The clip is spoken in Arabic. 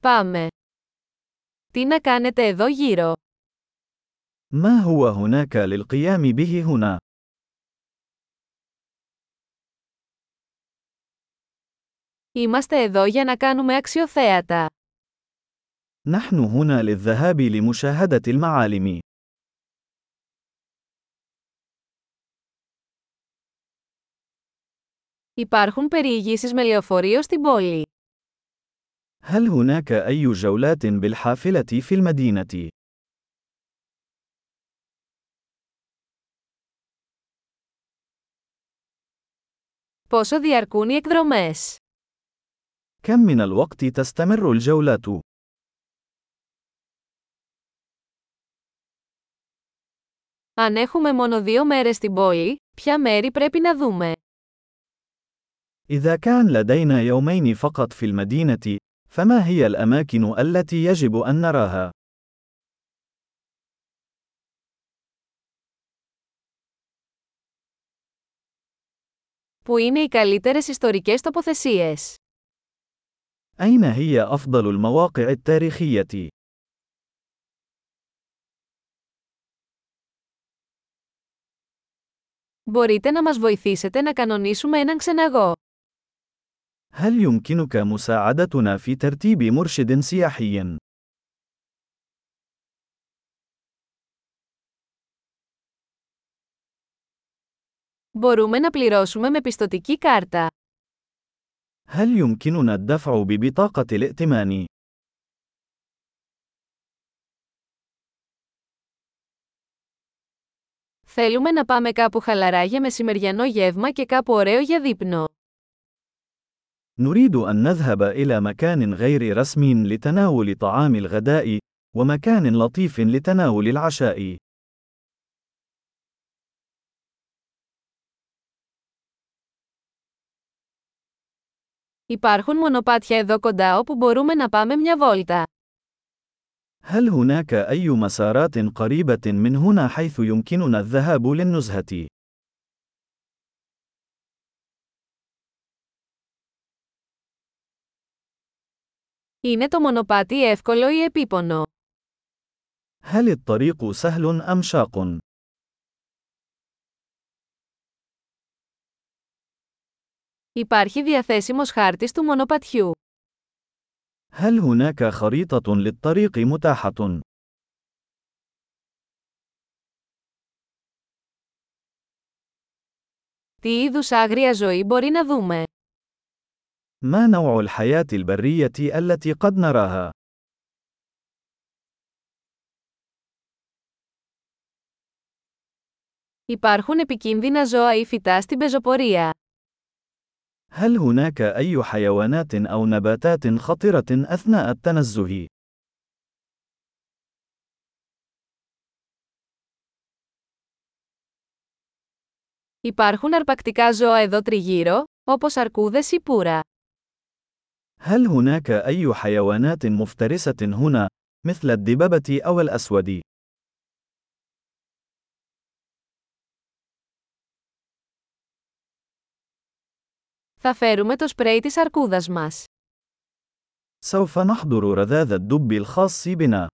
Πάμε. Τι να κάνετε εδώ γύρω. ما هو هناك للقيام به هنا؟ Είμαστε εδώ για να κάνουμε αξιοθέατα. نحن هنا للذهاب لمشاهدة المعالم. Υπάρχουν περιηγήσεις με λεωφορείο στην πόλη. هل هناك أي جولات بالحافلة في المدينة؟ Πόσο διαρκούν οι εκδρομές. كم من الوقت تستمر الجولات؟ Αν έχουμε μόνο δύο μέρες στην πόλη, ποια μέρη πρέπει να δούμε. إذا كان لدينا يومين فقط في المدينة، فما هي الأماكن التي يجب أن نراها؟ Πού είναι οι καλύτερες ιστορικές τοποθεσίες. أين هي أفضل المواقع التاريخية؟ Μπορείτε να μας βοηθήσετε να κανονίσουμε έναν ξεναγό. هل يمكنك مساعدتنا في ترتيب مرشد سياحي؟ Μπορούμε να πληρώσουμε με πιστοτική κάρτα. هل يمكننا الدفع ببطاقة الائتمان؟ Θέλουμε να πάμε κάπου χαλαρά για μεσημεριανό γεύμα και κάπου ωραίο για δείπνο. نريد أن نذهب إلى مكان غير رسمي لتناول طعام الغداء، ومكان لطيف لتناول العشاء. Υπάρχουν μονοπάτια εδώ κοντά όπου μπορούμε να πάμε μια βόλτα. هل هناك أي مسارات قريبة من هنا حيث يمكننا الذهاب للنزهة؟ Είναι το μονοπάτι εύκολο ή επίπονο. هل الطريق سهل أم شاق؟ Υπάρχει διαθέσιμος χάρτης του μονοπατιού. هل هناك خريطة للطريق متاحة؟ Τι είδους άγρια ζωή μπορεί να δούμε. ما نوع الحياة البرية التي قد نراها؟ Υπάρχουν επικίνδυνα ζώα ή φυτά στην πεζοπορία. هل هناك أي حيوانات أو نباتات خطرة أثناء التنزه؟ Υπάρχουν αρπακτικά ζώα εδώ τριγύρω, όπως αρκούδες ή πουρα. هل هناك أي حيوانات مفترسة هنا، مثل الدببة أو الأسود؟ Θα φέρουμε το σπρέι της αρκούδας μας. سوف نحضر رذاذ الدب الخاص بنا.